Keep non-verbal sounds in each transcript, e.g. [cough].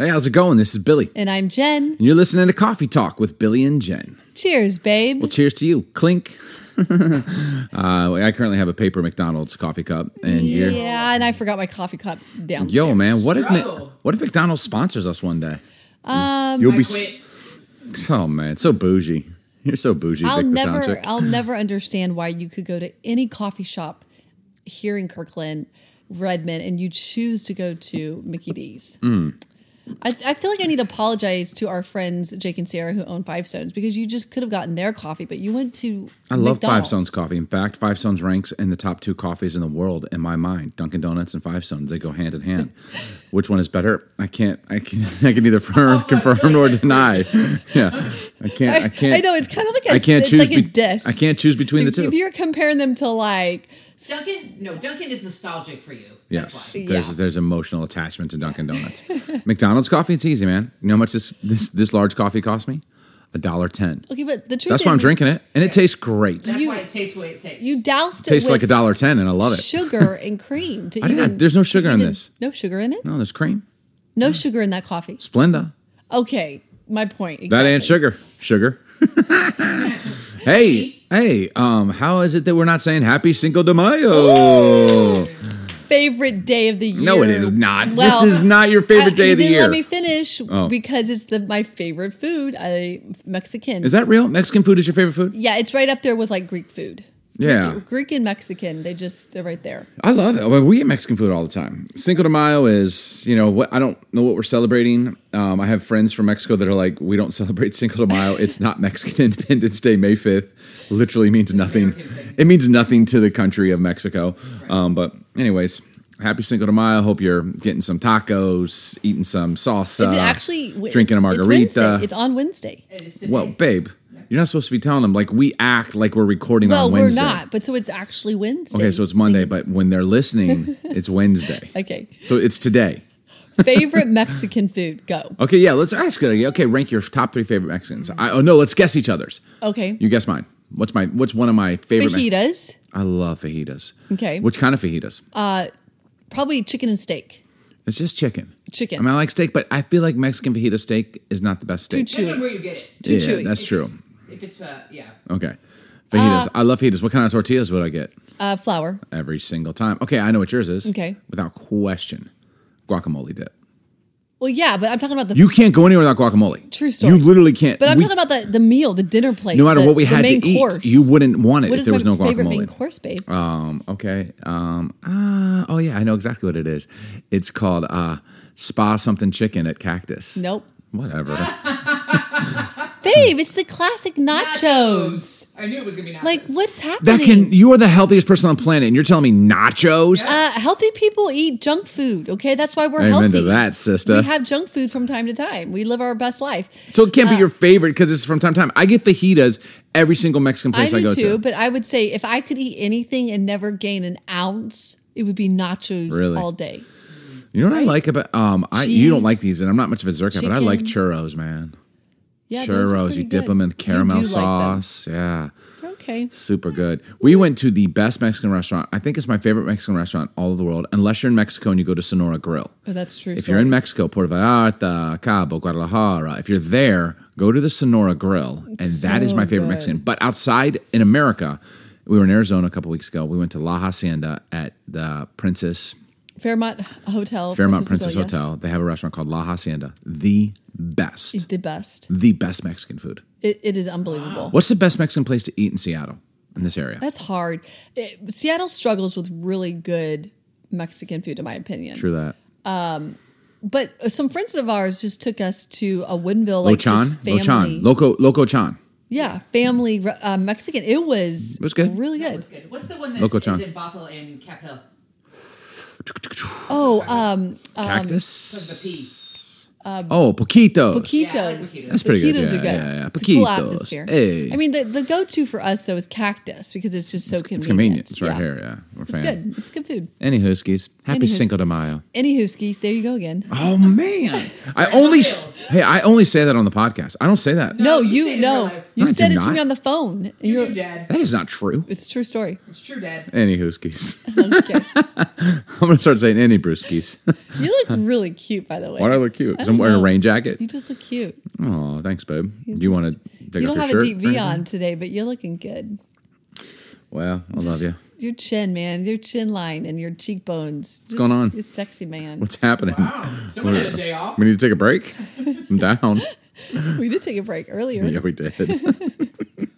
Hey, how's it going? This is Billy. And I'm Jen. And you're listening to Coffee Talk with Billy and Jen. Cheers, babe. Well, cheers to you. Clink. [laughs] uh, I currently have a paper McDonald's coffee cup, and you're yeah, and I forgot my coffee cup downstairs. yo, man. What if Bro. what if McDonald's sponsors us one day? Um, You'll be quit. s- oh man, so bougie. You're so bougie, I'll Vic never, I'll never understand why you could go to any coffee shop here in Kirkland, Redmond, and you choose to go to Mickey D's. Hmm. I, I feel like I need to apologize to our friends Jake and Sarah who own Five Stones because you just could have gotten their coffee, but you went to. I love Five Stones coffee. In fact, Five Stones ranks in the top two coffees in the world in my mind. Dunkin' Donuts and Five Stones, they go hand in hand. [laughs] Which one is better? I can't. I can. [laughs] I can neither firm, oh confirm nor deny. Yeah, I can't. I can't. I know it's kind of like a I can't it's choose. like a be- diss. I can't choose between the two. if you're comparing them to like Dunkin', no, Dunkin' is nostalgic for you. Yes, That's there's Yeah. there's emotional attachment to Dunkin' Donuts. [laughs] McDonald's coffee, it's easy, man. You know how much this this this large coffee cost me? A dollar ten. okay, but the truth That's is, why I'm drinking it, and it tastes great. That's You- why it tastes the way it tastes. You doused it tastes with like a dollar ten, and I love it. sugar [laughs] and cream. To I didn't- there's no to sugar in even- this. No sugar in it. No, there's cream. No sugar in that coffee. Splenda. Okay, my point. That ain't sugar. Sugar. [laughs] hey, hey. Um, how is it that we're not saying Happy Cinco de Mayo? Favorite day of the year. No, it is not. Well, this is not your favorite I- day you of the year. Let me finish Oh. because it's the my favorite food. I Mexican. is that real? Mexican food is your favorite food? Yeah, it's right up there with like Greek food. Yeah. Greek, Greek and Mexican. They just they're right there. I love it. Well, we eat Mexican food all the time. Cinco de Mayo is, you know, what I don't know what we're celebrating. Um, I have friends from Mexico that are like, we don't [laughs] celebrate Cinco de Mayo. it's not Mexican [laughs] Independence Day, May fifth. Literally means nothing. American thing. It means nothing to the country of Mexico. Um, but anyways, happy Cinco de Mayo. Hope you're getting some tacos, eating some salsa, Is it actually drinking a it's- it's margarita. Wednesday. It's on Wednesday. It is today. well, babe, you're not supposed to be telling them like we act like we're recording Well, on we're not, but so it's actually Wednesday. Okay, so it's Monday, but when they're listening, [laughs] it's Wednesday. Okay. So it's today. Favorite Mexican food? Go. Okay, yeah, let's ask it. Okay, rank your top three favorite Mexicans. I, oh no, let's guess each other's. Okay. You guess mine. What's my? What's one of my favorite? Fajitas. I love fajitas. Okay. Which kind of fajitas? Uh, probably chicken and steak. it's just chicken. Chicken. I mean, I like steak, but I feel like Mexican fajita steak is not the best steak. Too chewy. where you get it. Too yeah, chewy. that's If true. it's- If it's, uh, yeah. Okay, fajitas. I love fajitas. What kind of tortillas would I get Uh, flour. every single time? Okay, I know what yours is. Okay. without question, guacamole dip. Well, yeah, but I'm talking about the You can't go anywhere without guacamole. True story. You literally can't. But I'm We- talking about the, the meal, the dinner plate. no matter the- what we had to main eat, course. you wouldn't want it What if there was no guacamole. favorite main guacamole. course, babe? Um, okay. Um, uh, oh yeah, I know exactly what it is. It's called uh, Spa something chicken at Cactus. nope. Whatever. [laughs] Babe, it's the classic nachos. I knew it was gonna be nachos. Like, what's happening? that can. You are the healthiest person on the planet, and you're telling me nachos? uh, healthy people eat junk food. Okay, that's why we're Amen healthy. to that, sister. We have junk food from time to time. We live our best life. so it can't be your favorite because it's from time to time. I get fajitas every single Mexican place I, do go too, to. but I would say if I could eat anything and never gain an ounce, it would be nachos Really? all day. You know what I like about um, I you don't like these, and I'm not much of a dessert guy, but I like churros, man. Yeah, churros, you dip good. them in caramel like sauce. Yeah. Okay. Super good. We went to the best Mexican restaurant. I think it's my favorite Mexican restaurant all of the world, unless you're in Mexico and you go to Sonora Grill. Oh, that's true. If you're in Mexico, Puerto Vallarta, Cabo, Guadalajara, if you're there, go to the Sonora Grill, and that is so my favorite good. Mexican. But outside in America, we were in Arizona a couple weeks ago. We went to La Hacienda at the Princess Fairmont Hotel, Fairmont Princess, yes. Hotel. They have a restaurant called La Hacienda. The best, The best. the best Mexican food. It, it is unbelievable. What's the best Mexican place to eat in Seattle? In this area, That's hard. It- Seattle struggles with really good Mexican food, in my opinion. true that. But uh, some friends of ours just took us to a Woodinville, like Lochan, family. Lochan, Loco, Loco Chan. yeah, family uh, Mexican. It was It was good. really That good. was good. What's the one that Loco is Chan. in Bothell and Cap Hill? Oh, um, Cactus. Because the P. oh, Poquitos. Poquitos. Yeah, I like Poquitos. That's pretty good. Poquitos Yeah, are good. yeah, yeah. It's a cool atmosphere. Hey. I mean, the, the go to for us though is Cactus because it's just so convenient. It's convenient. It's right Yeah. here. Yeah, we're It's fan. good. It's good food. Any Huskies? Happy Any Cinco de Mayo. Any Hooskies, there you go again. Oh man, I only [laughs] hey, I only say that on the podcast. I don't say that. No, you you, say in real no. Life. You No, I said do it to me on the phone. and You you're- do, Dad. That is not true. It's a true story. It's true, Dad. Any hooskies. Okay. [laughs] [laughs] I'm gonna start saying any brewskis. you look really cute, by the way. Why do I look cute? I Because I'm don't wearing a rain jacket. You just look cute. Oh, thanks, babe. Do you want to take You don't have your a shirt? deep V on today, but you're looking good. Well, I love you. Your chin, man, your chin line and your cheekbones. What's going on? You're sexy man. What's happening? Wow. Someone had a day off. We need to take a break. [laughs] I'm down. We did take a break earlier. yeah, we did. [laughs]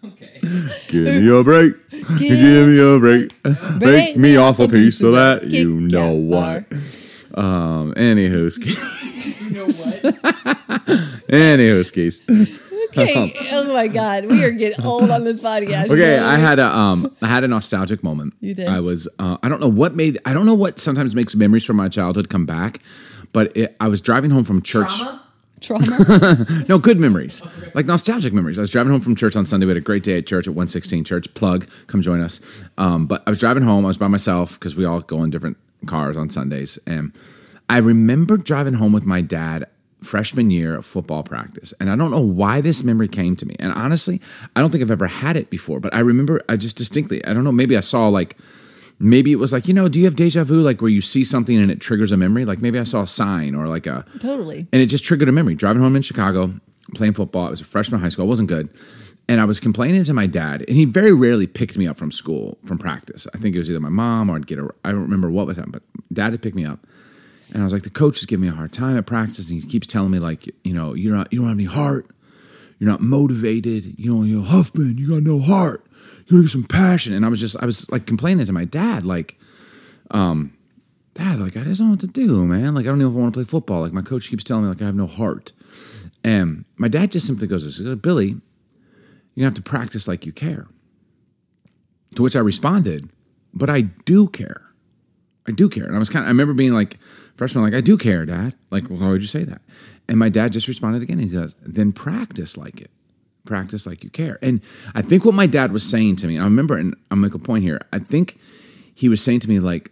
Okay. Give me a break. Give me a break. Break me off a piece of that. You know what? Um, anywho, skis. You know what? [laughs] Anywho, skis. Okay. oh my God, we are getting old on this podcast. Okay, know? I had a um, I had a nostalgic moment. You did? I was, uh, I don't know what made, I don't know what sometimes makes memories from my childhood come back, but it, I was driving home from church. Trauma? Trauma. [laughs] No, good memories, like nostalgic memories. I was driving home from church on Sunday. We had a great day at church at 116 Church. Plug, come join us. Um, but I was driving home. I was by myself because we all go in different cars on Sundays. And I remember driving home with my dad freshman year of football practice. And I don't know why this memory came to me. And honestly, I don't think I've ever had it before, but I remember I just distinctly, I don't know, maybe I saw like, maybe it was like, you know, do you have deja vu? Like where you see something and it triggers a memory? Like maybe I saw a sign or like a, totally. and it just triggered a memory. Driving home in Chicago, playing football. I was a freshman in high school. I wasn't good. And I was complaining to my dad, and he very rarely picked me up from school, from practice. I think it was either my mom or I'd get a, I don't remember what was happening, but dad had picked me up. And I was like, the coach is giving me a hard time at practice. And he keeps telling me, like, you know, you're not, you don't have any heart. You're not motivated. You know, you're Huffman. You got no heart. You gotta get some passion. And I was just, I was like complaining to my dad, like, um, Dad, like, I just don't know what to do, man. Like, I don't I want to play football. Like, my coach keeps telling me, like, I have no heart. And my dad just simply goes, goes, Billy, you have to practice like you care. To which I responded, but I do care. I do care. And I was kind of, I remember being like, freshman, like, I do care, Dad. Like, well, why would you say that? And my dad just responded again. He goes, then practice like it. Practice like you care. And I think what my dad was saying to me, I remember, and I'll make a point here. I think he was saying to me, like,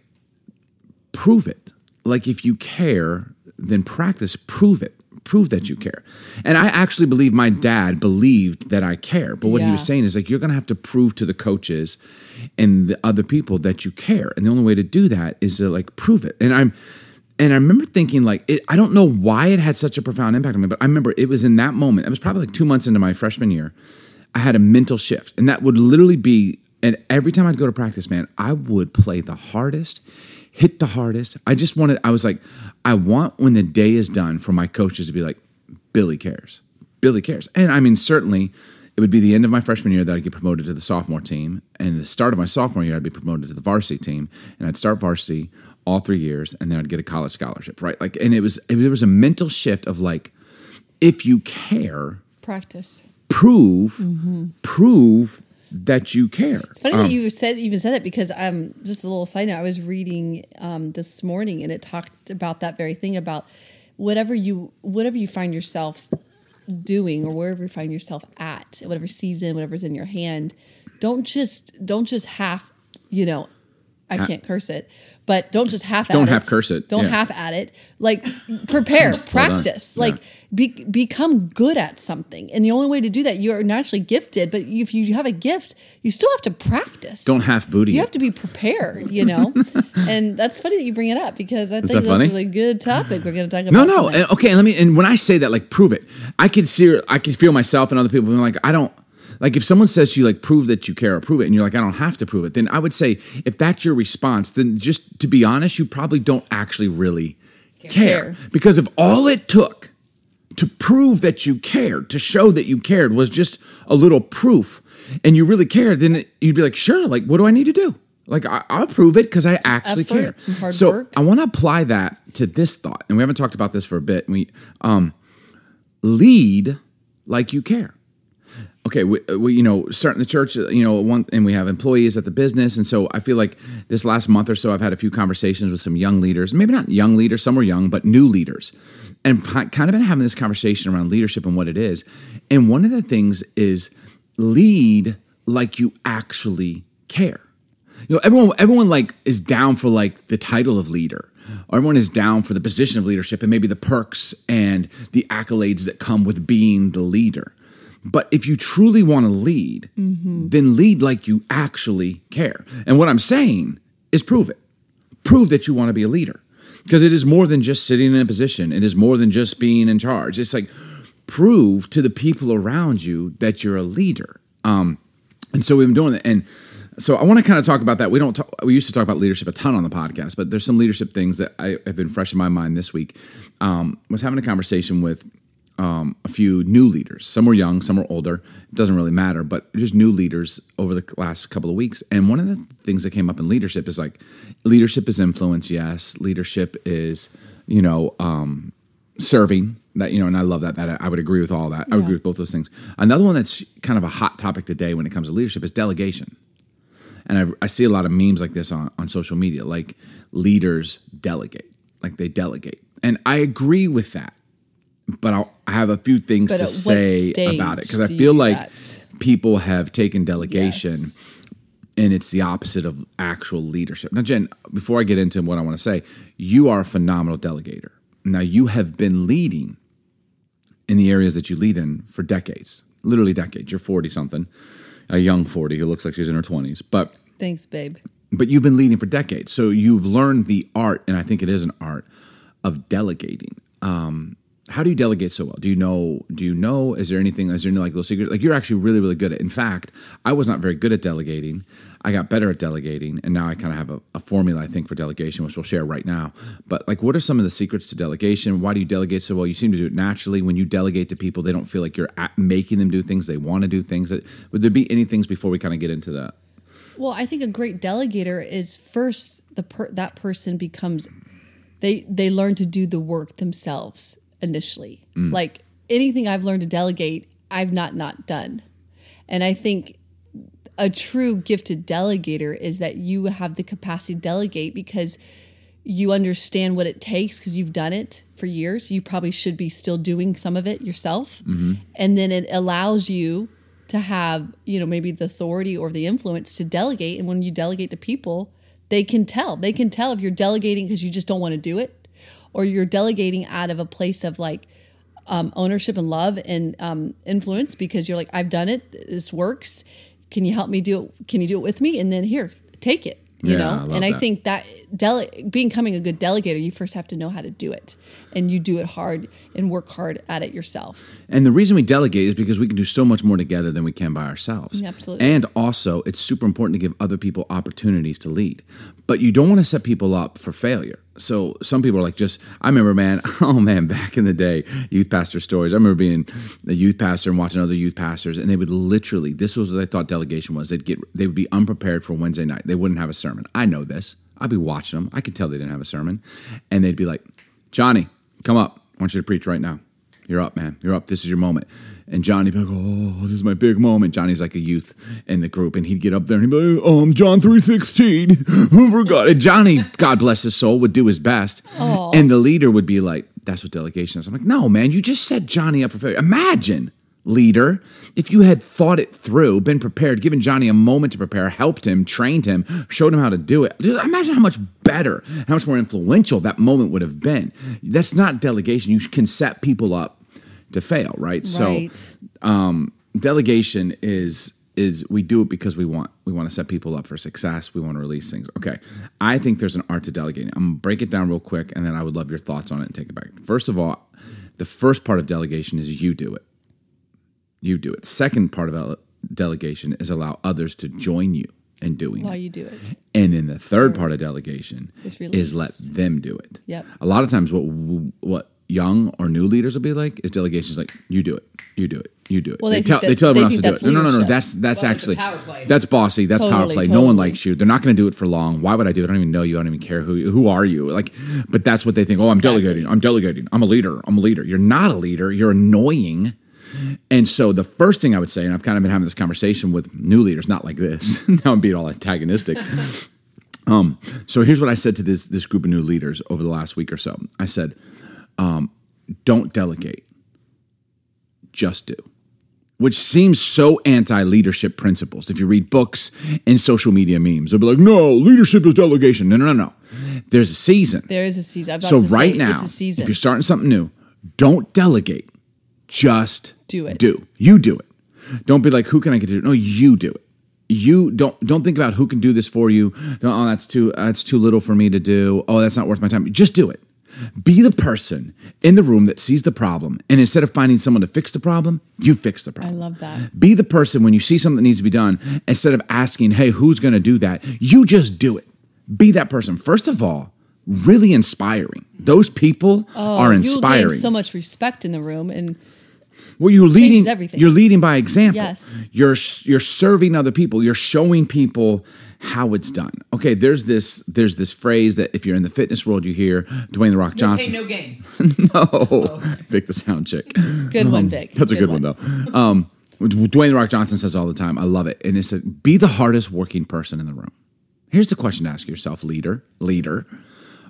prove it. Like if you care, then practice, prove it. Prove that you care. And I actually believe my dad believed that I care. But what he was saying is like you're gonna have to prove to the coaches and the other people that you care. And the only way to do that is to like prove it. And I'm and I remember thinking like it, I don't know why it had such a profound impact on me, but I remember it was in that moment. It was probably like two months into my freshman year. I had a mental shift, and that would literally be. And every time I'd go to practice, man, I would play the hardest, hit the hardest. I just wanted. I was like, I want when the day is done for my coaches to be like, Billy cares, Billy cares, and I mean certainly. It would be the end of my freshman year that I'd get promoted to the sophomore team, and the start of my sophomore year I'd be promoted to the varsity team, and I'd start varsity all three years, and then I'd get a college scholarship, right? Like, and it was it, there was a mental shift of like, if you care, Practice. prove prove that you care. It's funny that you said even said that because um just a little side note I was reading um this morning and it talked about that very thing about whatever you whatever you find yourself doing or wherever you find yourself at whatever season whatever's in your hand don't just don't just half you know I uh, can't curse it but don't just half Don't half it. curse it, don't yeah. half at it like prepare practice like be, become good at something and the only way to do that you're naturally gifted but if you have a gift you still have to practice Don't half booty you it. have to be prepared, you know. [laughs] and that's funny that you bring it up because I think that this is a good topic we're going to talk about. No, no. and- Okay, and let me. And when I say that, like, prove it. I can see. I can feel myself and other people being like, I don't. Like, if someone says to you, like, prove that you care or prove it, and you're like, I don't have to prove it, then I would say, if that's your response, then just to be honest, you probably don't actually really care. Care. Because if all it took to prove that you cared, to show that you cared, was just a little proof, and you really cared, then it- you'd be like, sure, like, what do I need to do? Like, I, I'll prove it because I actually effort, care. so work. I want to apply that to this thought, and we haven't talked about this for a bit. We um, lead like you care. Okay, we, uh, we you know starting the church, uh, you know, one and we have employees at the business, and so I feel like this last month or so, I've had a few conversations with some young leaders, maybe not young leaders, some were young, but new leaders, and kind of been having this conversation around leadership and what it is. And one of the things is lead like you actually care. You know everyone everyone like is down for like the title of leader. Everyone is down for the position of leadership and maybe the perks and the accolades that come with being the leader But if you truly want to lead, then lead like you actually care. And what I'm saying is prove it. Prove that you want to be a leader. Because it is more than just sitting in a position, it is more than just being in charge. It's like prove to the people around you that you're a leader. Um, and so we've been doing that. And so I want to kind of talk about that. We don't talk, we used to talk about leadership a ton on the podcast, but there's some leadership things that I have been fresh in my mind this week. Um, was having a conversation with um, a few new leaders. Some were young, some were older. It doesn't really matter, but just new leaders over the last couple of weeks. And one of the things that came up in leadership is like leadership is influence. Yes, leadership is you know um, serving. That you know, and I love that. That I would agree with all that. I would agree with both those things. Another one that's kind of a hot topic today when it comes to leadership is delegation. And I, I see a lot of memes like this on, on social media, like leaders delegate, like they delegate. And I agree with that. But I'll, I have a few things But to say about it because I feel like that? people have taken delegation Yes. and it's the opposite of actual leadership. Now, Jen, before I get into what I want to say, you are a phenomenal delegator. Now, you have been leading in the areas that you lead in for decades, literally decades. You're 40 something, a young 40 who looks like she's in her 20s. But Thanks, babe. but you've been leading for decades so you've learned the art and i think it is an art of delegating um, how do you delegate so well? Do you know do you know is there anything is there any like little secret? Like you're actually really really good at in fact i was not very good at delegating. I got better at delegating and now i kind of have a, a formula i think for delegation which we'll share right now. But like what are some of the secrets to delegation? Why do you delegate so well? You seem to do it naturally. When you delegate to people they don't feel like you're making them do things. They want to do things. That, would there be any things before we kind of get into that? Well, I think a great delegator is first the per- that person becomes they they learn to do the work themselves initially. Mm. Like anything I've learned to delegate, I've not not done. And I think a true gifted delegator is that you have the capacity to delegate because you understand what it takes because you've done it for years. You probably should be still doing some of it yourself. Mm-hmm. And then it allows you to have, you know, maybe the authority or the influence to delegate. And when you delegate to people, they can tell. They can tell if you're delegating because you just don't want to do it or you're delegating out of a place of like, um, ownership and love and um, influence because you're like, I've done it. This works. Can you help me do it? Can you do it with me? And then here, take it. You Yeah, know, love and I that. think that dele- becoming a good delegator, you first have to know how to do it, and you do it hard and work hard at it yourself. And the reason we delegate is because we can do so much more together than we can by ourselves. Absolutely. And also, it's super important to give other people opportunities to lead. But you don't want to set people up for failure. So some people are like, just, I remember, man, [laughs] oh man, back in the day, youth pastor stories. I remember being a youth pastor and watching other youth pastors, and they would literally, this was what i thought delegation was. They'd get, they would be unprepared for Wednesday night. They wouldn't have a sermon. I know this. I'd be watching them. I could tell they didn't have a sermon. And they'd be like, Johnny, come up. I want you to preach right now. You're up, man. You're up. This is your moment. And Johnny be like, oh, this is my big moment. Johnny's like a youth in the group, and he'd get up there and he'd be like, um, John 316, who [laughs] forgot? And Johnny, God bless his soul, would do his best. And the leader would be like, that's what delegation is. I'm like, no, man, you just set Johnny up for failure. Imagine, leader, if you had thought it through, been prepared, given Johnny a moment to prepare, helped him, trained him, showed him how to do it. Imagine how much better, how much more influential that moment would have been. That's not delegation. You can set people up to fail, right? Right. So um, delegation is is we do it because we want we want to set people up for success. We want to release things. Okay, I think there's an art to delegating. I'm gonna break it down real quick, and then I would love your thoughts on it and take it back. First of all, the first part of delegation is you do it. You do it. Second part of delegation is allow others to join you in doing While it. you do it, And then the third part of delegation Is is, let them do it. Yep. A lot of times, what what young or new leaders will be like is delegation is like you do it, you do it, you do it. Well, they tell that- they tell they everyone else to do it. that's No, no, no, no. That's that's Well, actually that's bossy. That's power Totally, play. No one likes you. They're not going to do it for long. Why would I do it? I don't even know you. I don't even care who who are you. Like, but that's what they think. Oh, I'm delegating. I'm delegating. I'm a leader. I'm a leader. You're not a leader. You're annoying. And so the first thing I would say, and I've kind of been having this conversation with new leaders, not like this. [laughs] now I'm being all antagonistic. um, so here's what I said to this this group of new leaders over the last week or so. I said, um, don't delegate, just do. Which seems so anti-leadership principles. If you read books and social media memes, they'll be like, "No, leadership is delegation." No, no, no, no. There's a season. there is a season. I've So to say, right now, it's a season. if you're starting something new, don't delegate. Just Do it. Do you do it? Don't be like, who can I get to do? it? No, you do it. You don't don't think about who can do this for you. Don't, oh, that's too that's too little for me to do. Oh, that's not worth my time. Just do it. Be the person in the room that sees the problem, and instead of finding someone to fix the problem, you fix the problem. I love that. Be the person when you see something that needs to be done, instead of asking, hey, who's going to do that? You just do it. Be that person. First of all, really inspiring. Those people oh, are You'll inspiring. so much respect in the room, and well, you're leading. everything. You're leading by example. Yes. You're you're serving other people. You're showing people how it's done. Okay, there's this there's this phrase that if you're in the fitness world, you hear Dwayne the Rock No Johnson. pain, no gain. [laughs] no, Vic the sound chick. good one, Vic. Um, That's a good one, though. Um, Dwayne the Rock Johnson says all the time. I love it, and it said, "Be the hardest working person in the room." Here's the question to ask yourself, leader. Leader,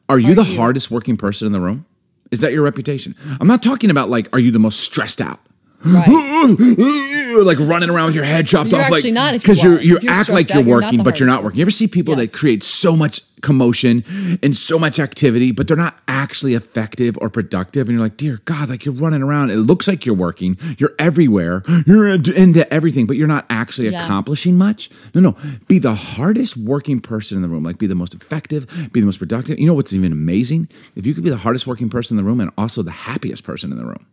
are you Are the you? hardest working person in the room? Is that your reputation? I'm not talking about like, are you the most stressed out? Right. [gasps] like running around with your head chopped You're off, like actually not because you you act like you're out, you're working, but you're not working. You ever see people Yes. that create so much commotion and so much activity, but they're not actually effective or productive? And you're like, dear God, like you're running around. It looks like you're working. You're everywhere. You're into everything, but you're not actually Yeah. accomplishing much. No, no. Be the hardest working person in the room. Like be the most effective. Be the most productive. You know what's even amazing? If you could be the hardest working person in the room and also the happiest person in the room.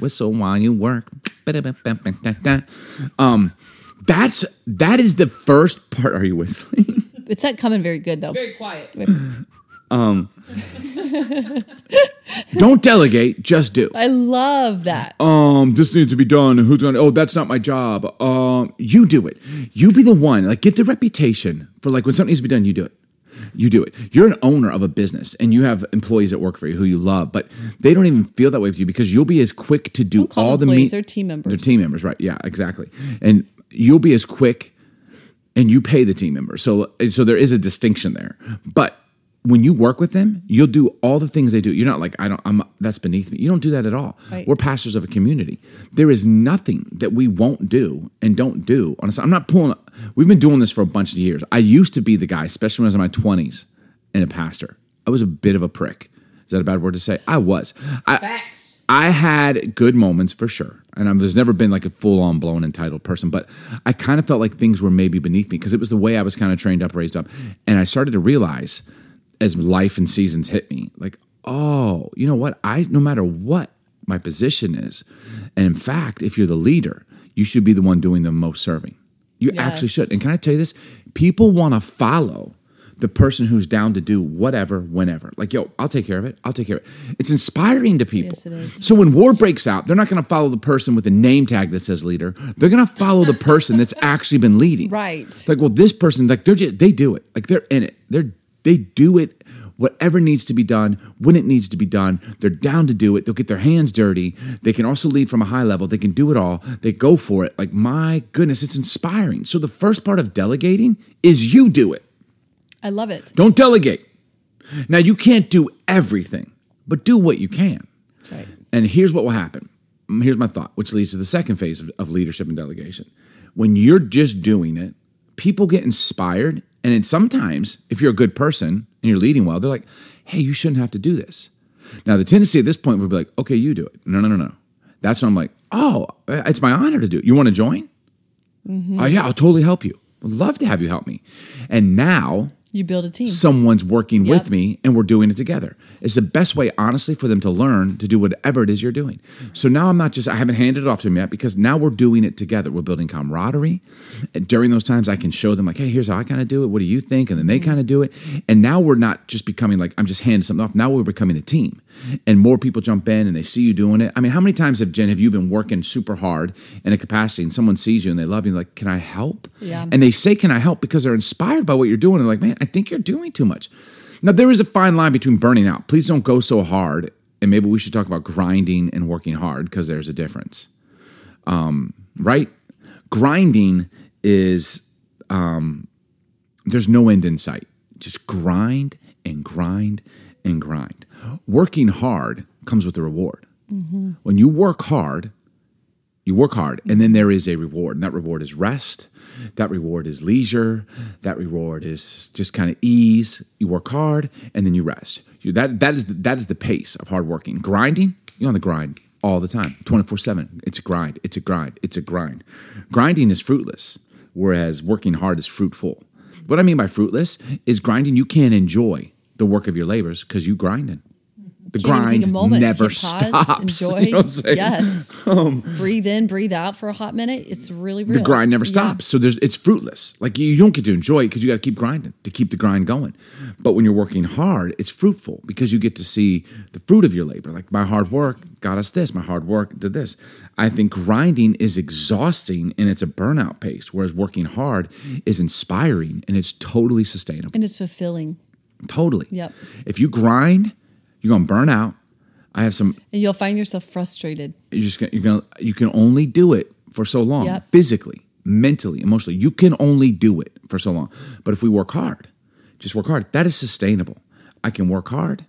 Whistle while you work. Um, that's that is the first part. Are you whistling? [laughs] It's not coming very good though. Very quiet. Don't delegate, just do. I love that. Um, this needs to be done. Who's gonna? Oh, that's not my job. Um, you do it. You be the one. Like, get the reputation for like when something needs to be done. You do it. You do it. You're an owner of a business, and you have employees that work for you who you love, but they don't even feel that way with you because you'll be as quick to do all the employees, meat- they're team members. They're team members, right? Yeah, exactly. And you'll be as quick and you pay the team members. So so there is a distinction there. But when you work with them, you'll do all the things they do. You're not like I don't. I'm that's beneath me. You don't do that at all. Right. We're pastors of a community. There is nothing that we won't do and don't do. Honestly, I'm not pulling. We've been doing this for a bunch of years. I used to be the guy, especially when I was in my 20s, and a pastor. I was a bit of a prick. Is that a bad word to say? I was. I, Facts. I had good moments for sure. And I've there's never been like a full on blown entitled person, but I kind of felt like things were maybe beneath me because it was the way I was kind of trained up, raised up. And I started to realize as life and seasons hit me, like, oh, you know what? I, no matter what my position is, and in fact, if you're the leader, you should be the one doing the most serving. You actually should. And can I tell you this? People want to follow the person who's down to do whatever, whenever. Like, yo, I'll take care of it. I'll take care of it. It's inspiring to people. Yes, it is. So when war breaks out, they're not going to follow the person with a name tag that says leader. They're going to follow the person that's actually been leading. [laughs] Right. It's like, well, this person, like they're just, they do it. Like they're in it. They're they do it. Whatever needs to be done, when it needs to be done, they're down to do it. They'll get their hands dirty. They can also lead from a high level. They can do it all. They go for it. Like my goodness, it's inspiring. So the first part of delegating is you do it. I love it. Don't delegate. Now you can't do everything, but do what you can. Right. And here's what will happen. Here's my thought, which leads to the second phase of, of leadership and delegation. When you're just doing it, people get inspired. And then sometimes, if you're a good person and you're leading well, they're like, hey, you shouldn't have to do this. Now, the tendency at this point would be like, okay, you do it. No, no, no, no. That's when I'm like, oh, uh, it's my honor to do it. You want to join? Mm-hmm. Oh, yeah, I'll totally help you. I'd love to have you help me. And now You build a team. someone's working Yep. with me and we're doing it together. It's the best way, honestly, for them to learn to do whatever it is you're doing. So now I'm not just, I haven't handed it off to them yet because now we're doing it together. We're building camaraderie. And during those times, I can show them, like, hey, here's how I kind of do it. What do you think? And then they Mm-hmm. kind of do it. And now we're not just becoming like, I'm just handing something off. Now we're becoming a team. And more people jump in and they see you doing it. I mean, how many times have, Jen, have you been working super hard in a capacity and someone sees you and they love you, like, can I help? Yeah. And they say, Can I help? Because they're inspired by what you're doing. They're like, Man, I think you're doing too much. Now, there is a fine line between burning out. Please don't go so hard. And maybe we should talk about grinding and working hard because there's a difference. Um, right? Grinding is, um, there's no end in sight. Just grind and grind and grind. Working hard comes with a reward. Mm-hmm. When you work hard, you work hard, and then there is a reward, and that reward is rest. That reward is leisure. That reward is just kind of ease. You work hard, and then you rest. You, that that is the, that is the pace of hard working. Grinding, you're on the grind all the time, 24 7. It's a grind. It's a grind. It's a grind. Grinding is fruitless, whereas working hard is fruitful. What I mean by fruitless is grinding, you can't enjoy the work of your labors because you grinding. The Can't grind take a moment, never pause, stops. Enjoy. [laughs] You know what I'm saying? Yes. [laughs] Um, breathe in, breathe out for a hot minute. It's really real. the grind never Yeah. stops. So there's it's fruitless. Like you, you don't get to enjoy it because you got to keep grinding to keep the grind going. But when you're working hard, it's fruitful because you get to see the fruit of your labor. Like my hard work got us this. My hard work did this. I think grinding is exhausting and it's a burnout pace, whereas working hard is inspiring and it's totally sustainable. And it's fulfilling. Totally. Yep. If you grind, you're gonna burn out. I have some And you'll find yourself frustrated. you're just gonna, you're gonna you can only do it for so long Yep. physically mentally emotionally you can only do it for so long but if we work hard just work hard that is sustainable i can work hard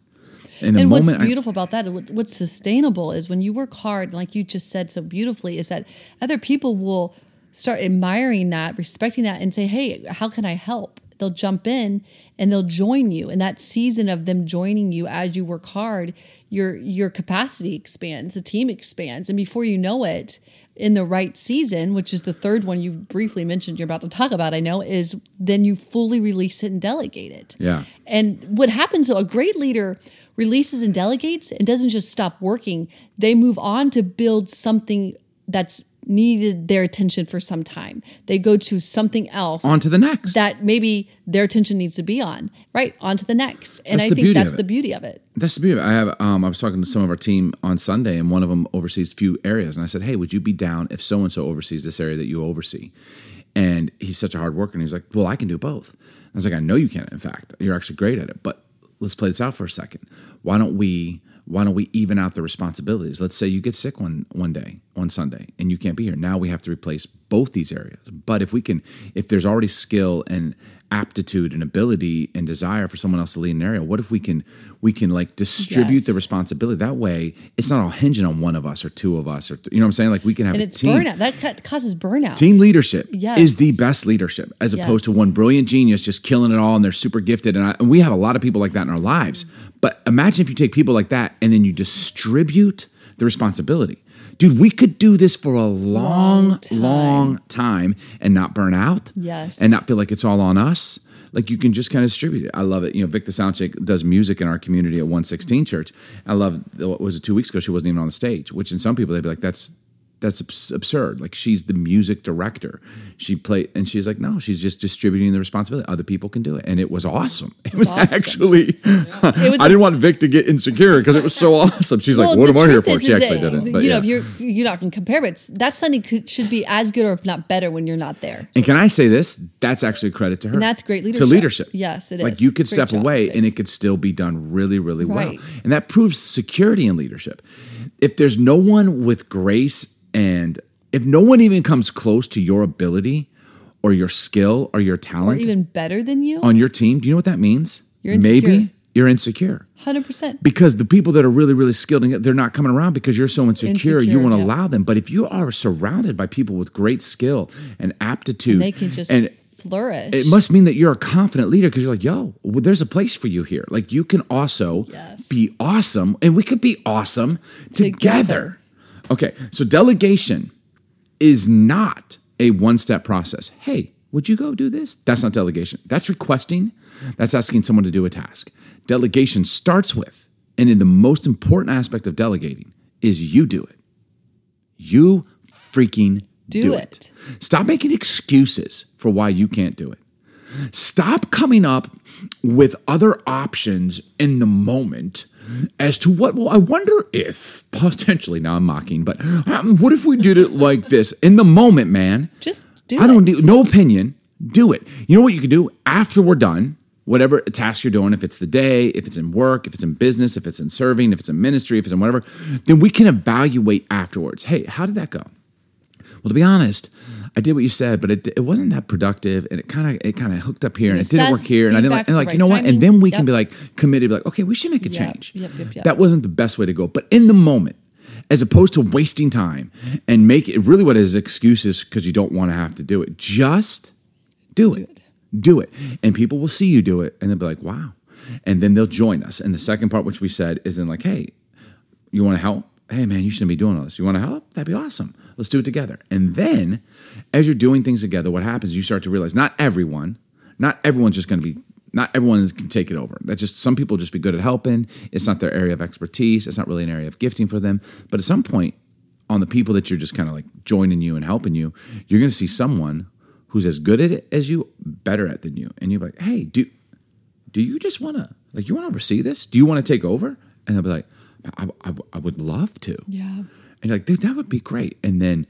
in and what's moment I- beautiful about that, what's sustainable is when you work hard, like you just said so beautifully, is that other people will start admiring that, respecting that, and say, hey, how can I help? They'll jump in and they'll join you. And that season of them joining you as you work hard, your your capacity expands, the team expands. And before you know it, in the right season, which is the third one you briefly mentioned you're about to talk about, I know, is then you fully release it and delegate it. Yeah. And what happens though, a great leader releases and delegates and doesn't just stop working. They move on to build something that's needed their attention for some time. They go to something else on to the next that maybe their attention needs to be on. Right, on to the next. And That's I think that's the beauty of it. That's the beauty. of it. I have. Um, I was talking to some of our team on Sunday, and one of them oversees a few areas. And I said, "Hey, would you be down if so and so oversees this area that you oversee?" And he's such a hard worker, and he's like, "Well, I can do both." I was like, "I know you can. In fact, you're actually great at it. But let's play this out for a second. Why don't we? Why don't we even out the responsibilities? Let's say you get sick one one day, one Sunday, and you can't be here. Now we have to replace both these areas. But if we can, if there's already skill and aptitude and ability and desire for someone else to lead an area, what if we can we can like distribute Yes. the responsibility that way? It's not all hinging on one of us or two of us or th- you know what I'm saying? Like we can have And a it's team. burnout. That ca- causes burnout. Team leadership Yes. is the best leadership, as opposed to one brilliant genius just killing it all and they're super gifted. And, I, and we have a lot of people like that in our lives. But imagine if you take people like that and then you distribute the responsibility. Dude, we could do this for a long, long time. time, and not burn out. Yes. And not feel like it's all on us. Like you can just kind of distribute it. I love it. You know, Vic the sound chick does music in our community at 116 Church. I love, what was it, two weeks ago, she wasn't even on the stage, which in some people, they'd be like, that's, that's absurd. Like she's the music director. She played, and she's like, no, she's just distributing the responsibility. Other people can do it, and it was awesome. It was, awesome. actually. was [laughs] I a- didn't want Vic to get insecure because it was so [laughs] awesome. She's like, what am I here for? She actually that, didn't. But you yeah. know, if you're you're not going to compare, but that Sunday could, should be as good or if not better when you're not there. and can I say this? That's actually a credit to her. And that's great leadership. To leadership. Yes, it Like is. you could Great step job, away Vic. and it could still be done really, really well. And that proves security in leadership. If there's no one with grace and if no one even comes close to your ability or your skill or your talent, Or even better than you, on your team, do you know what that means? You're insecure. Maybe you're insecure. hundred percent. because the people that are really really skilled and they're not coming around because you're so insecure, you won't yeah. allow them but if you are surrounded by people with great skill and aptitude They can just and flourish. it must mean that you're a confident leader because you're like yo well, there's a place for you here like you can also Yes. be awesome and we could be awesome together, Together. Okay so delegation is not a one step process. Hey would you go do this? That's not delegation. That's requesting. That's asking someone to do a task. Delegation starts with and in the most important aspect of delegating is you do it. You freaking do, Do it. Stop making excuses for why you can't do it. Stop coming up with other options in the moment as to what, well, I wonder if potentially, now I'm mocking, but um, what if we did it like this? In the moment, man. Just do it. I don't it. do no opinion. Do it. You know what you can do after we're done? Whatever task you're doing, if it's the day, if it's in work, if it's in business, if it's in serving, if it's in ministry, if it's in whatever, then we can evaluate afterwards. Hey, how did that go? Well, to be honest, I did what you said, but it, it wasn't that productive, and it kind of it kind of hooked up here, and it didn't work here, and I didn't like, and like the you know right what, and then we can be like committed, be like, okay, we should make a Yep, change. yep, yep, yep. That wasn't the best way to go, but in the moment, as opposed to wasting time and make it really what is excuses because you don't want to have to do it. Just do, it. it. Do it, and people will see you do it, and they'll be like, wow, and then they'll join us. And the second part, which we said, is then like, hey, you want to help? hey man, you shouldn't be doing all this. You want to help? That'd be awesome. Let's do it together. And then as you're doing things together, what happens? You start to realize not everyone, not everyone's just going to be. Not everyone can take it over. That just some people just be good at helping. It's not their area of expertise. It's not really an area of gifting for them. But at some point, on the people that you're just kind of like joining you and helping you, you're going to see someone who's as good at it as you, better at than you, and you're like, hey, do do you just want to like you want to oversee this? Do you want to take over? And they'll be like, I, I, I would love to. Yeah. And you're like, dude, that would be great. And then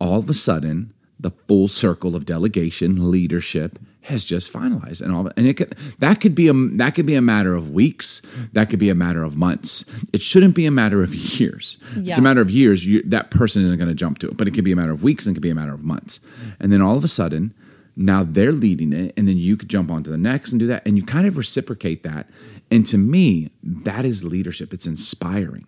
all of a sudden, the full circle of delegation, leadership has just finalized, and all. And it could, that could be a that could be a matter of weeks. That could be a matter of months. It shouldn't be a matter of years. If It's a matter of years. You, that person isn't going to jump to it, but it could be a matter of weeks, and it could be a matter of months. And then all of a sudden, now they're leading it, and then you could jump onto the next and do that, and you kind of reciprocate that. And to me, that is leadership. It's inspiring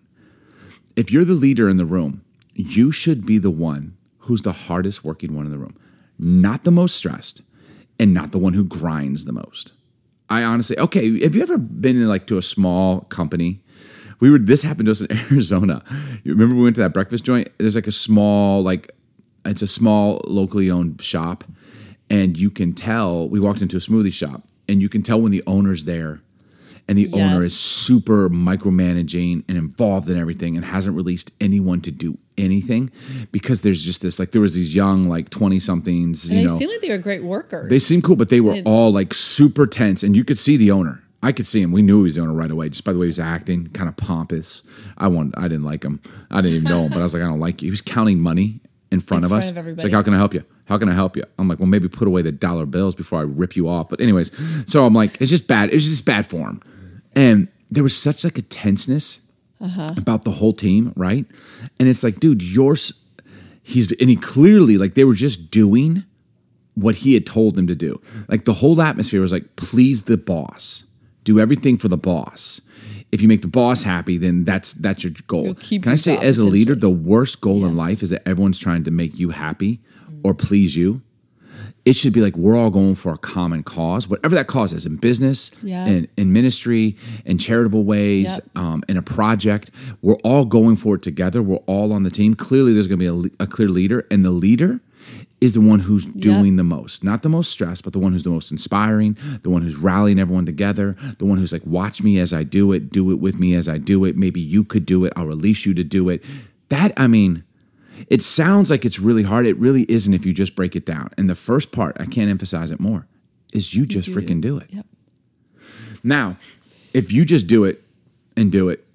if you're the leader in the room, you should be the one who's the hardest working one in the room, not the most stressed, and not the one who grinds the most. I honestly, okay, have you ever been in like to a small company? We were this happened to us in [laughs] Arizona. You remember we went to that breakfast joint? There's like a small, like it's a small locally owned shop, and you can tell. We walked into a smoothie shop, and you can tell when the owner's there and the owner is super micromanaging and involved in everything and hasn't released anyone to do anything because there's just this like there was these young like 20 somethings And you they know seem like they were great workers. they seem cool but they were They- all like super tense and you could see the owner I could see him. We knew he was the owner right away, just by the way he was acting, kind of pompous. I wanted, I didn't like him. I didn't even know him, but I was like, I don't like you. He was counting money in front In of front us. of It's like, how can I help you? How can I help you? I'm like, well, maybe put away the dollar bills before I rip you off. But anyways, so I'm like, it's just bad. It's just bad form. And there was such like a tenseness about the whole team, right? And it's like, dude, yours. He's and he clearly like they were just doing what he had told them to do. Like the whole atmosphere was like, please the boss, do everything for the boss. If you make the boss happy, then that's that's your goal. Can I say, as a leader, the worst goal in life is that everyone's trying to make you happy or please you. It should be like we're all going for a common cause, whatever that cause is, in business, Yeah. in, in ministry, in charitable ways, Yep. um, in a project. We're all going for it together. We're all on the team. Clearly, there's going to be a, a clear leader, and the leader is the one who's doing the most. Not the most stressed, but the one who's the most inspiring, the one who's rallying everyone together, the one who's like, watch me as I do it, do it with me as I do it. Maybe you could do it. I'll release you to do it. That, I mean, it sounds like it's really hard. It really isn't if you just break it down. And the first part, I can't emphasize it more, is you just do it. freaking do it. Yep. Now, if you just do it and do it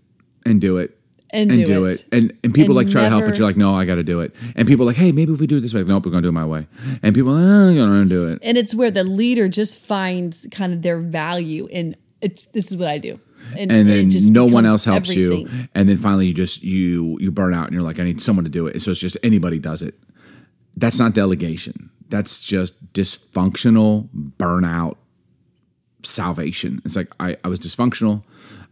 and do it And do it. and and people And like try to help, but you're like, no, I got to do it. And people like, hey, maybe if we do it this way, nope, we're gonna do it my way. And people, oh, I'm gonna do it. and it's where the leader just finds kind of their value in it's this is what I do. And it then no one else helps you, and then finally you just you you burn out, and you're like, I need someone to do it. So it's just anybody does it. That's not delegation. That's just dysfunctional burnout salvation. It's like I, I was dysfunctional,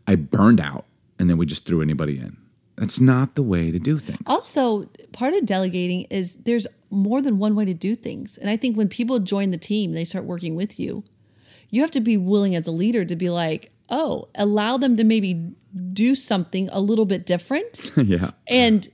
I burned out, and then we just threw anybody in. That's not the way to do things. Also, part of delegating is there's more than one way to do things. And I think when people join the team, they start working with you, you have to be willing as a leader to be like, oh, allow them to maybe do something a little bit different [laughs] yeah. and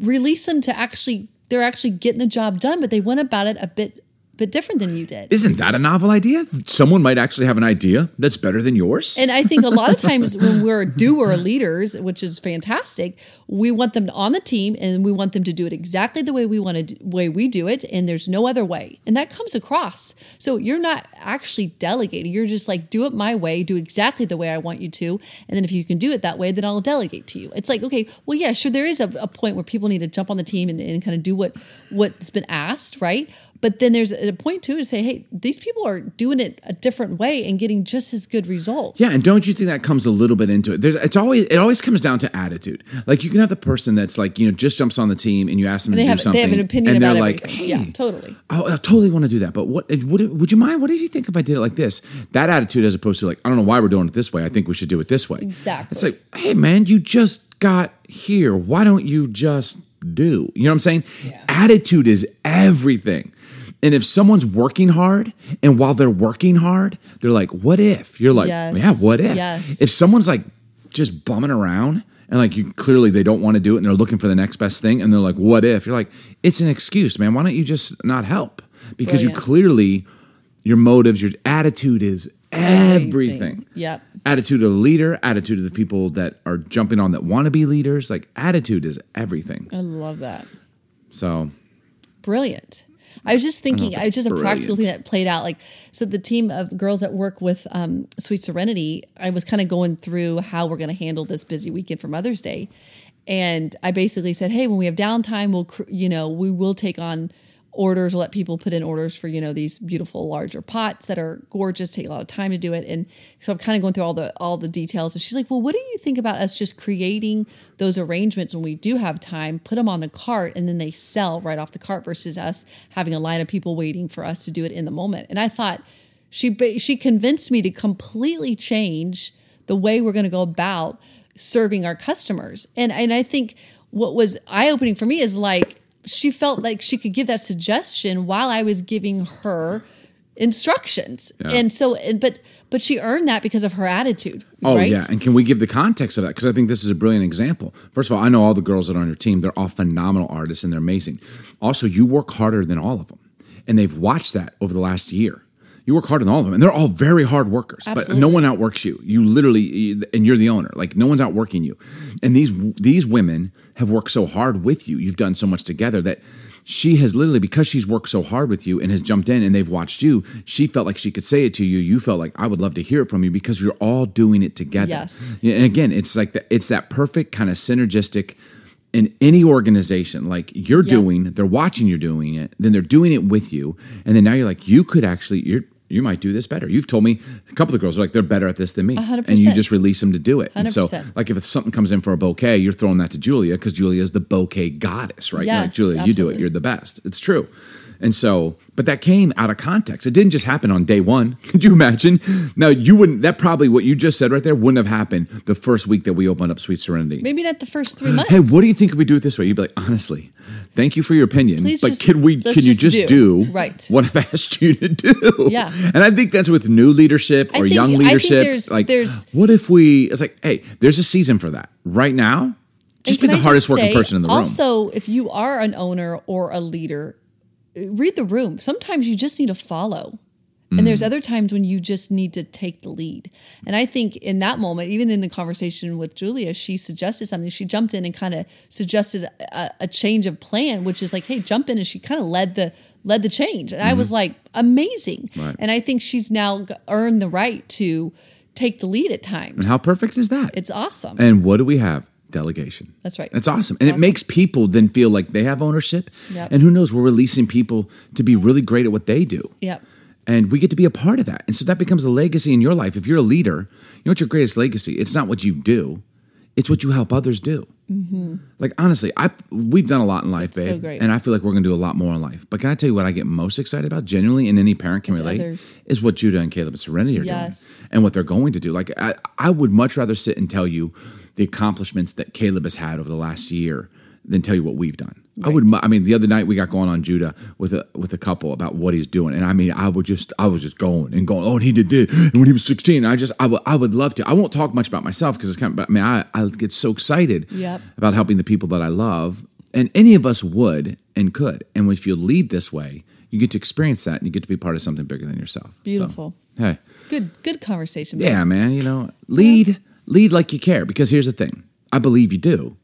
release them to actually, they're actually getting the job done, but they went about it a bit bit different than you did. Isn't that a novel idea? Someone might actually have an idea that's better than yours. And I think a lot of [laughs] times when we're doer leaders, which is fantastic, we want them on the team and we want them to do it exactly the way we want to do, way we do it, and there's no other way. And that comes across. So you're not actually delegating. You're just like do it my way, do exactly the way I want you to, and then if you can do it that way, then I'll delegate to you. It's like okay, well yeah, sure there is a, a point where people need to jump on the team and, and kind of do what what's been asked, right? But then there's a point too to say, hey, these people are doing it a different way and getting just as good results. Yeah, and don't you think that comes a little bit into it? There's it's always it always comes down to attitude. Like you can have the person that's like you know just jumps on the team and you ask them to they do have something, they have an opinion and they're like, everything. "Hey, yeah, totally. Oh, I totally want to do that, but what would would you mind? What do you think if I did it like this? That attitude, as opposed to like, I don't know why we're doing it this way. I think we should do it this way. Exactly. It's like, hey man, you just got here. Why don't you just do? You know what I'm saying? Attitude is everything. And if someone's working hard, and while they're working hard, they're like, "What if?" You're like, Yes. "Yeah, what if?" Yes. If someone's like just bumming around and like you clearly they don't want to do it and they're looking for the next best thing and they're like what if you're like it's an excuse man why don't you just not help because you clearly your motives your attitude is everything, Yep. attitude of the leader attitude of the people that are jumping on that want to be leaders like attitude is everything I love that. so brilliant. I was just thinking, if I was just a practical thing that played out. Like, so the team of girls that work with um, Sweet Serenity, I was kind of going through how we're going to handle this busy weekend for Mother's Day, and I basically said, hey, when we have downtime, we'll, cr- you know, we will take on orders. We'll let people put in orders for you know these beautiful larger pots that are gorgeous. Take a lot of time to do it, and so I'm kind of going through all the all the details. And she's like, well, what do you think about us just creating those arrangements when we do have time? Put them on the cart, and then they sell right off the cart versus us having a line of people waiting for us to do it in the moment. And I thought she she convinced me to completely change the way we're going to go about serving our customers. And and I think what was eye opening for me is like she felt like she could give that suggestion while I was giving her instructions. Yeah. And so and but but she earned that because of her attitude. Oh right? yeah, and can we give the context of that? Because I think this is a brilliant example. First of all, I know all the girls that are on your team; they're all phenomenal artists and they're amazing. Also, you work harder than all of them, and they've watched that over the last year. You work hard than all of them, and they're all very hard workers. But no one outworks you. You literally, and you're the owner. Like no one's outworking you. And these these women have worked so hard with you. You've done so much together that she has literally because she's worked so hard with you and has jumped in and they've watched you she felt like she could say it to you you felt like i would love to hear it from you because you're all doing it together Yes. And again it's like the, it's that perfect kind of synergistic in any organization like you're Yeah. doing they're watching you doing it then they're doing it with you and then now you're like you could actually you're you might do this better. You've told me a couple of girls are like they're better at this than me, hundred and you just release them to do it. And so, 100%. like if something comes in for a bouquet, you're throwing that to Julia because Julia is the bouquet goddess, right? You're like Yes, Julia, you do it. You're the best. It's true. And so, but that came out of context. It didn't just happen on day one. [laughs] Could you imagine? Now, you wouldn't, that probably what you just said right there wouldn't have happened the first week that we opened up Sweet Serenity. Maybe not the first three [gasps] months. Hey, what do you think if we do it this way? You'd be like, honestly, thank you for your opinion. Please but just- can we? Can you just just do. do, Right. what I've [laughs] asked you to do? Yeah. And I think that's with new leadership or think- young leadership. there's- like, there's- what if we? It's like, hey, there's a season for that. Right now, just be the I hardest working say, person in the room. Also, if you are an owner or a leader, read the room. Sometimes you just need to follow. And there's Mm. other times when you just need to take the lead. And I think in that moment, even in the conversation with Julia, she suggested something. She jumped in and kind of suggested a, a change of plan, which is like, hey, jump in. And she kind of led the led the change. And I was like, amazing. Mm-hmm. Right. And I think she's now earned the right to take the lead at times. and how perfect is that? it's awesome. And what do we have? Delegation. That's right. That's awesome. And it makes people then feel like they have ownership. Yep. And who knows, we're releasing people to be really great at what they do. yep. And we get to be a part of that. And so that becomes a legacy in your life. If you're a leader, you know what's your greatest legacy? It's not what you do, it's what you help others do. Mm-hmm. Like honestly, I we've done a lot in life, That's so babe, great. and I feel like we're going to do a lot more in life. But can I tell you what I get most excited about, genuinely, and any parent can With relate, others. is what Judah and Caleb and Serenity are Yes. doing, and what they're going to do. Like I, I would much rather sit and tell you the accomplishments that Caleb has had over the last year than tell you what we've done. I would. I mean, the other night we got going on Judah with a with a couple about what he's doing, and I mean, I would just, I was just going and going. Oh, and he did this, and when he was sixteen, I just, I would, I would love to. I won't talk much about myself because it's kind of. But I mean, I, I get so excited Yep. about helping the people that I love, and any of us would and could. And if you lead this way, you get to experience that, and you get to be part of something bigger than yourself. So, Beautiful. hey, Good good conversation. babe. yeah, man. You know, lead, lead like you care. Because here's the thing: I believe you do.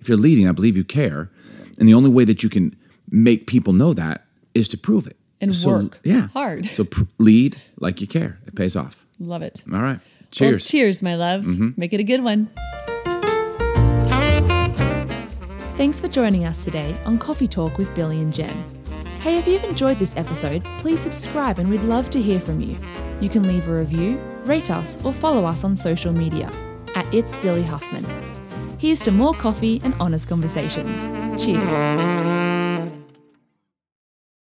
If you're leading, I believe you care, and the only way that you can make people know that is to prove it And So, work Yeah, hard. So pr- lead like you care. It pays off. Love it. All right. Cheers. Mm-hmm. cheers, my love. Make it a good one. Thanks for joining us today on Coffee Talk with Billy and Jen. Hey, if you've enjoyed this episode, please subscribe and we'd love to hear from you. You can leave a review, rate us, or follow us on social media at It's Billy Huffman. Here's to more coffee and honest conversations. Cheers.